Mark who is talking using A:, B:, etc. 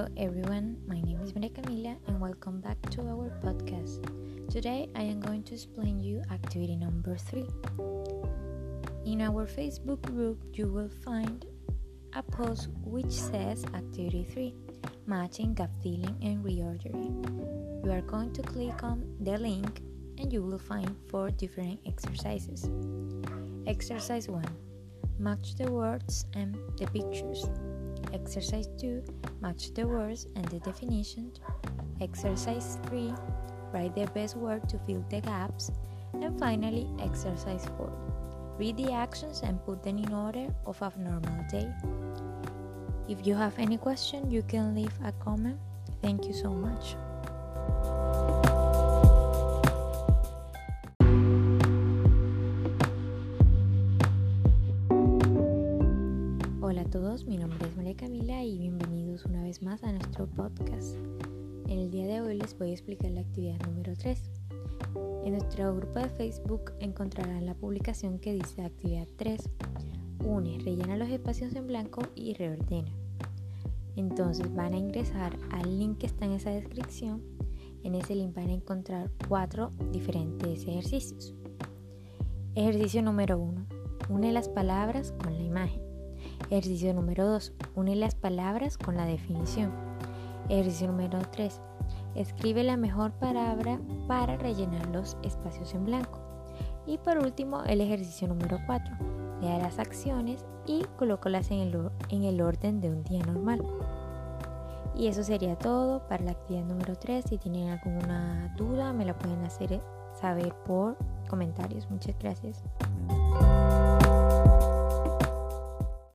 A: Hello everyone, my name is Maria Camila and welcome back to our podcast. Today I am going to explain you activity number 3. In our Facebook group you will find a post which says activity 3, matching, gap filling and reordering. You are going to click on the link and you will find four different exercises. Exercise 1 Match the words and the pictures. Exercise 2 Match the words and the definition. Exercise 3 Write the best word to fill the gaps. And finally, exercise 4 Read the actions and put them in order of a normal day. If you have any question, you can leave a comment. Thank you so much. Todos, mi nombre es María Camila y bienvenidos una vez más a nuestro podcast. En el día de hoy les voy a explicar la actividad número 3. En nuestro grupo de Facebook encontrarán la publicación que dice actividad 3. Une, rellena los espacios en blanco y reordena. Entonces van a ingresar al link que está en esa descripción. En ese link van a encontrar cuatro diferentes ejercicios. Ejercicio número 1. Une las palabras con la imagen. Ejercicio número 2. Une las palabras con la definición. Ejercicio número 3. Escribe la mejor palabra para rellenar los espacios en blanco. Y por último, el ejercicio número 4. Lea las acciones y colócalas en el, en el orden de un día normal. Y eso sería todo para la actividad número 3. Si tienen alguna duda, me la pueden hacer saber por comentarios. Muchas gracias.